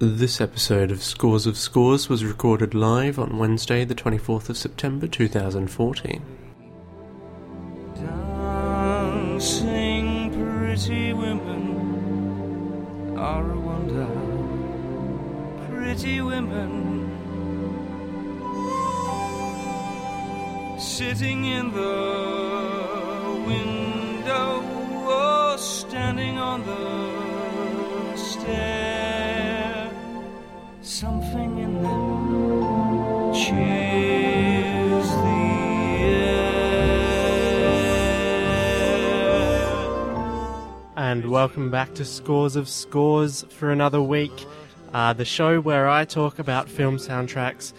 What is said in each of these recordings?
This episode of Scores of Scores was recorded live on Wednesday, the 24th of September 2014. Dancing pretty women are a wonder. Pretty women sitting in the window or standing on the welcome back to Scores of Scores for another week. Uh, the show where I talk about film soundtracks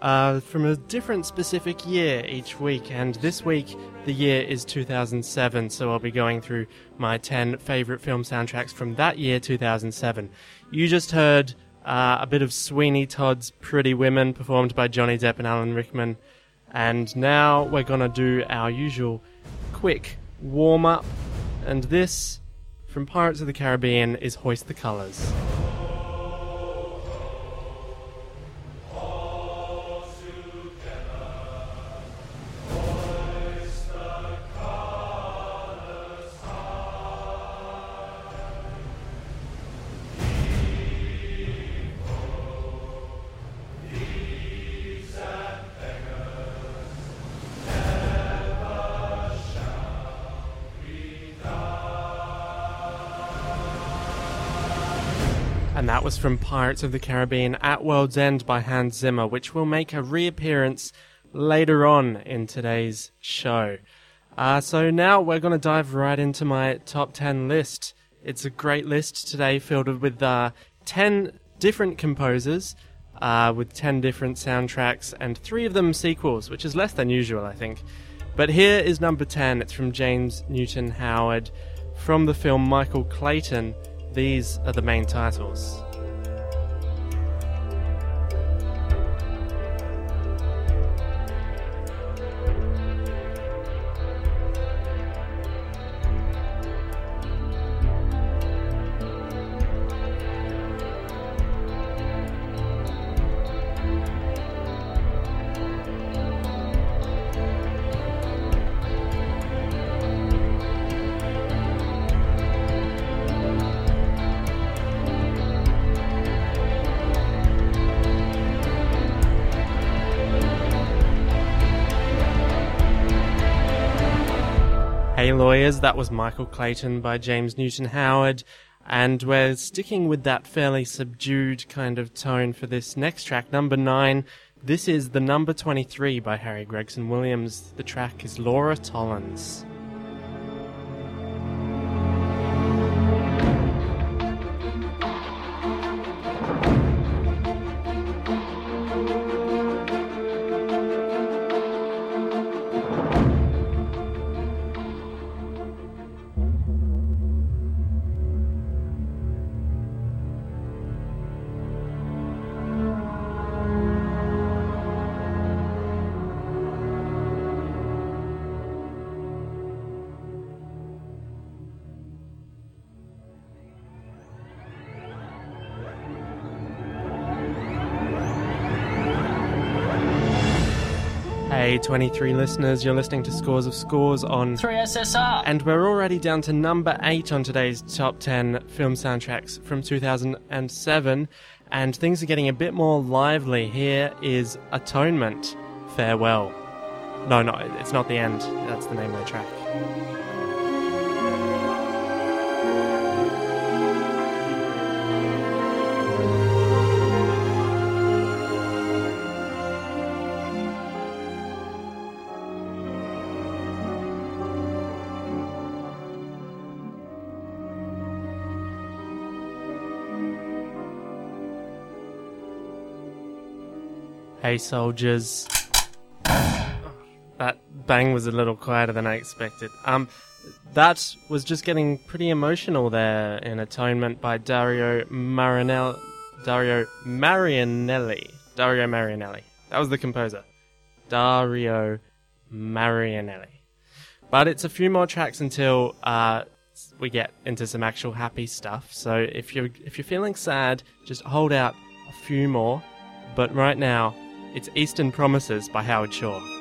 uh, from a different specific year each week. And this week, the year is 2007, so I'll be going through my 10 favourite film soundtracks from that year, 2007. You just heard uh, a bit of Sweeney Todd's Pretty Women, performed by Johnny Depp and Alan Rickman. And now we're going to do our usual quick warm up. And this from Pirates of the Caribbean is Hoist the Colours. And that was from Pirates of the Caribbean at World's End by Hans Zimmer, which will make a reappearance later on in today's show. Uh, so now we're going to dive right into my top 10 list. It's a great list today filled with uh, 10 different composers uh, with 10 different soundtracks and three of them sequels, which is less than usual, I think. But here is number 10. It's from James Newton Howard from the film Michael Clayton. These are the main titles. Lawyers, that was Michael Clayton by James Newton Howard, and we're sticking with that fairly subdued kind of tone for this next track, number 9. This is the number 23 by Harry Gregson Williams. The track is Laura Tollins. Hey 23 listeners, you're listening to Scores of Scores on 3SSR. And we're already down to number 8 on today's top 10 film soundtracks from 2007. And things are getting a bit more lively. Here is Atonement Farewell. No, no, it's not the end. That's the name of the track. Hey, soldiers. That bang was a little quieter than I expected. Um, that was just getting pretty emotional there in Atonement by Dario Marinelli. Dario Marianelli. Dario Marianelli. That was the composer. Dario Marianelli. But it's a few more tracks until uh, we get into some actual happy stuff. So if you're if you're feeling sad, just hold out a few more. But right now, it's Eastern Promises by Howard Shore.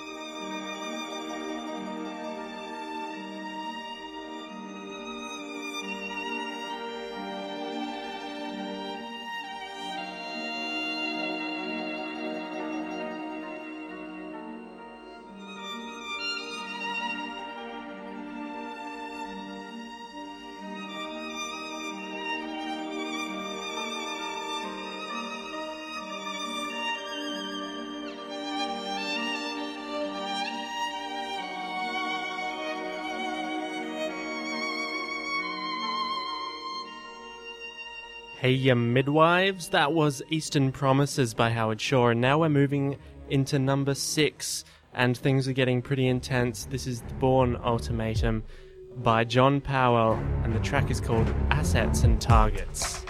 Hey, ya midwives! That was Eastern Promises by Howard Shore, and now we're moving into number six, and things are getting pretty intense. This is The Bourne Ultimatum by John Powell, and the track is called Assets and Targets.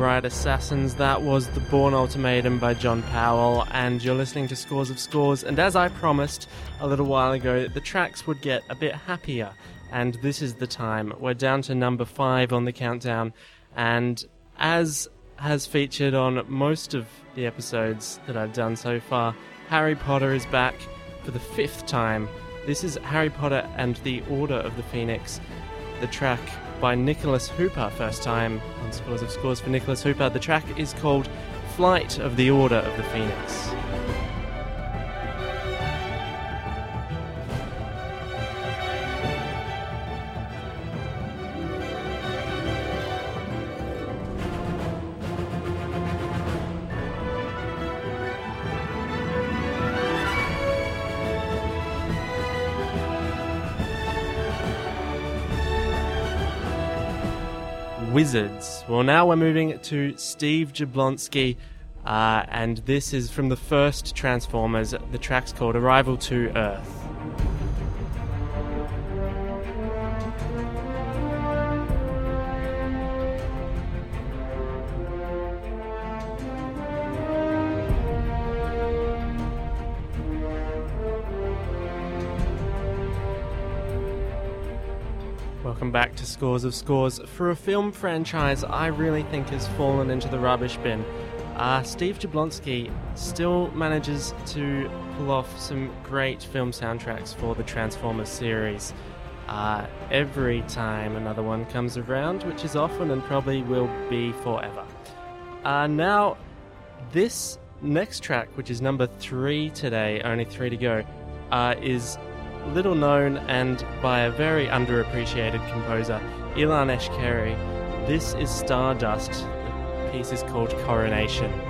Alright, Assassins, that was The Bourne Ultimatum by John Powell, and you're listening to Scores of Scores. And as I promised a little while ago, the tracks would get a bit happier, and this is the time. We're down to number five on the countdown, and as has featured on most of the episodes that I've done so far, Harry Potter is back for the fifth time. This is Harry Potter and the Order of the Phoenix, the track by Nicholas Hooper, first time on Scores of Scores for Nicholas Hooper. The track is called Flight of the Order of the Phoenix. Wizards. Well, now we're moving to Steve Jablonsky, uh, and this is from the first Transformers. The track's called Arrival to Earth. Welcome back to Scores of Scores. For a film franchise I really think has fallen into the rubbish bin, uh, Steve Jablonsky still manages to pull off some great film soundtracks for the Transformers series. Uh, every time another one comes around, which is often and probably will be forever. Uh, now, this next track, which is number three today, only three to go, uh, is little known and by a very underappreciated composer, Ilan Eshkeri. This is Stardust. The piece is called Coronation.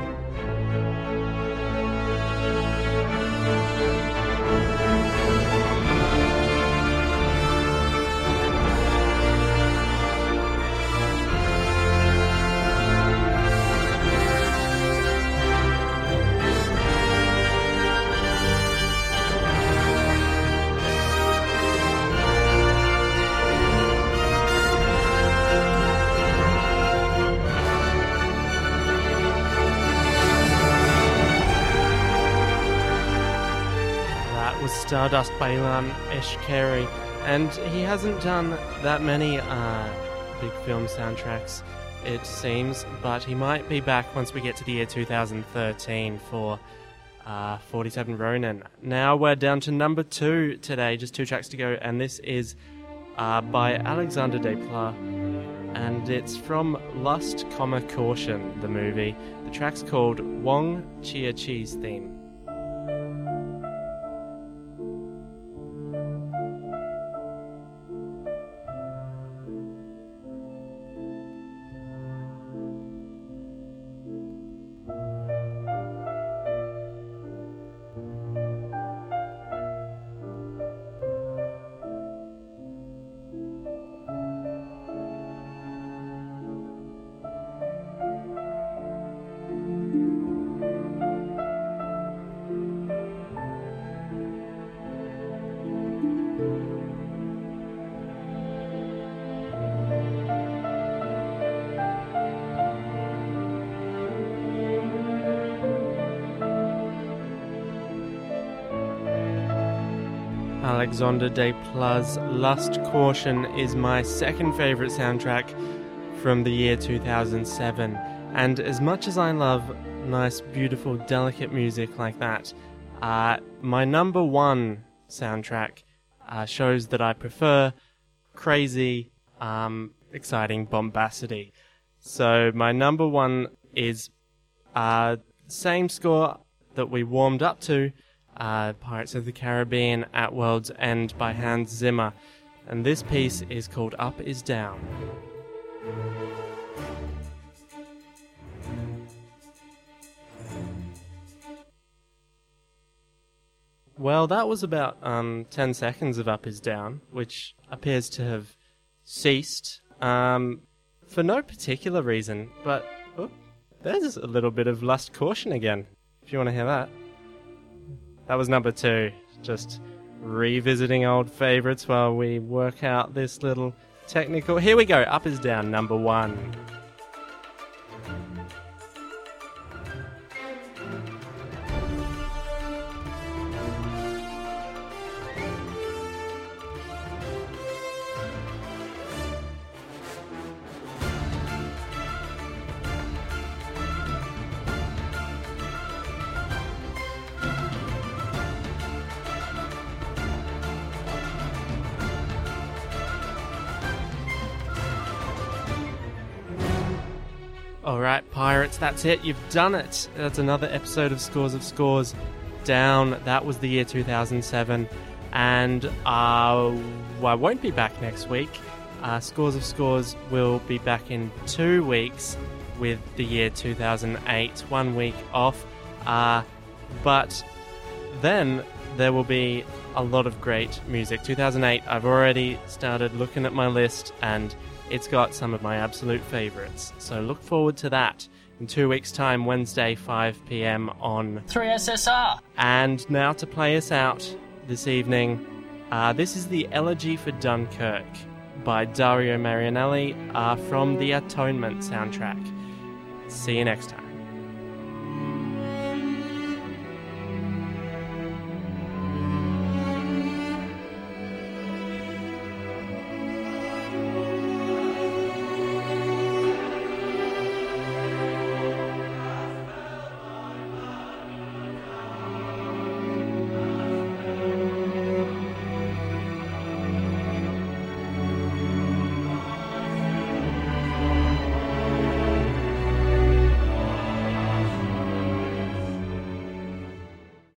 Stardust by Ilan Eshkeri, and he hasn't done that many uh, big film soundtracks, it seems, but he might be back once we get to the year 2013 for uh, 47 Ronin. Now we're down to number two today, just two tracks to go, and this is uh, by Alexander Desplat, and it's from Lust, Caution, the movie. The track's called Wong Chia Chi's Theme. Alexandre Desplat's Lust Caution is my second favourite soundtrack from the year 2007. And as much as I love nice, beautiful, delicate music like that, uh, my number one soundtrack uh, shows that I prefer crazy, um, exciting bombacity. So my number one is uh, same score that we warmed up to, uh, Pirates of the Caribbean at World's End by Hans Zimmer. And this piece is called Up Is Down. Well, that was about um, 10 seconds of Up Is Down, which appears to have ceased um, for no particular reason, but oh, there's a little bit of Lust Caution again, if you want to hear that. That was number two, just revisiting old favourites while we work out this little technical. Here we go, Up Is Down, number one. Pirates, that's it. You've done it. That's another episode of Scores of Scores down. That was the year 2007. And uh, I won't be back next week. Uh, Scores of Scores will be back in two weeks with the year 2008. One week off. Uh, but then there will be a lot of great music. 2008, I've already started looking at my list and it's got some of my absolute favourites. So look forward to that in two weeks' time, Wednesday, 5 pm on 3SSR. And now to play us out this evening, uh, this is the Elegy for Dunkirk by Dario Marianelli uh, from the Atonement soundtrack. See you next time.